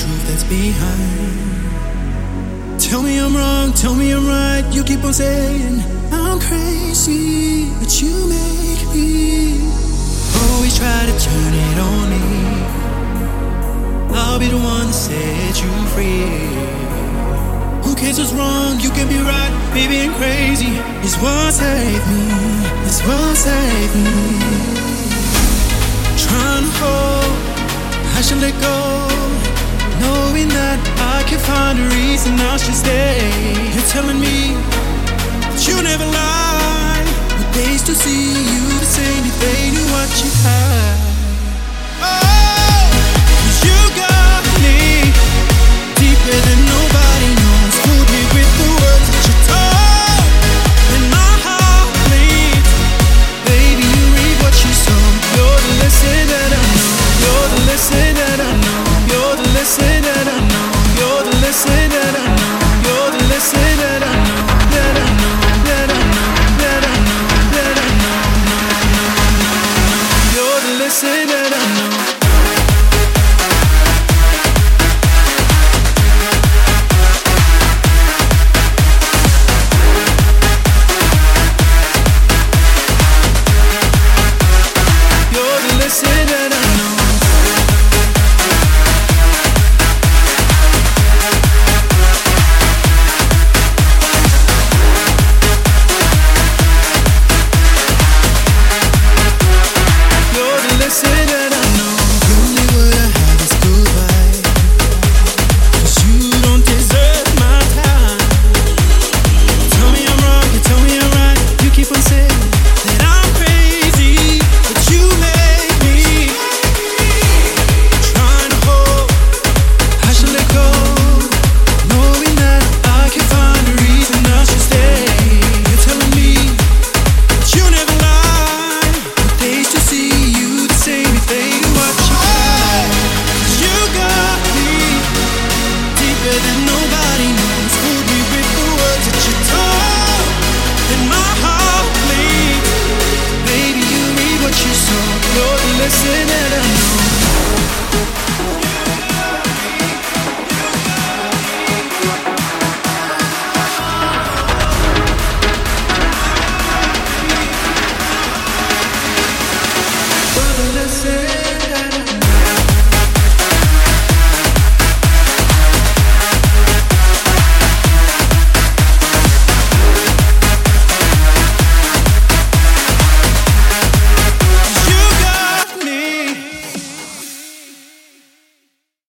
truth that's behind. Tell me I'm wrong, tell me I'm right. You keep on saying I'm crazy, but you make me always try to turn it on me. I'll be the one to set you free. Who cares what's wrong? You can be right, baby, and crazy. It's what saved me. It's what saved me. Trying to hold, I should let go. Can't find a reason I should stay. You're telling me that you never lie. But days still see you the same, if they knew what you had. sınırım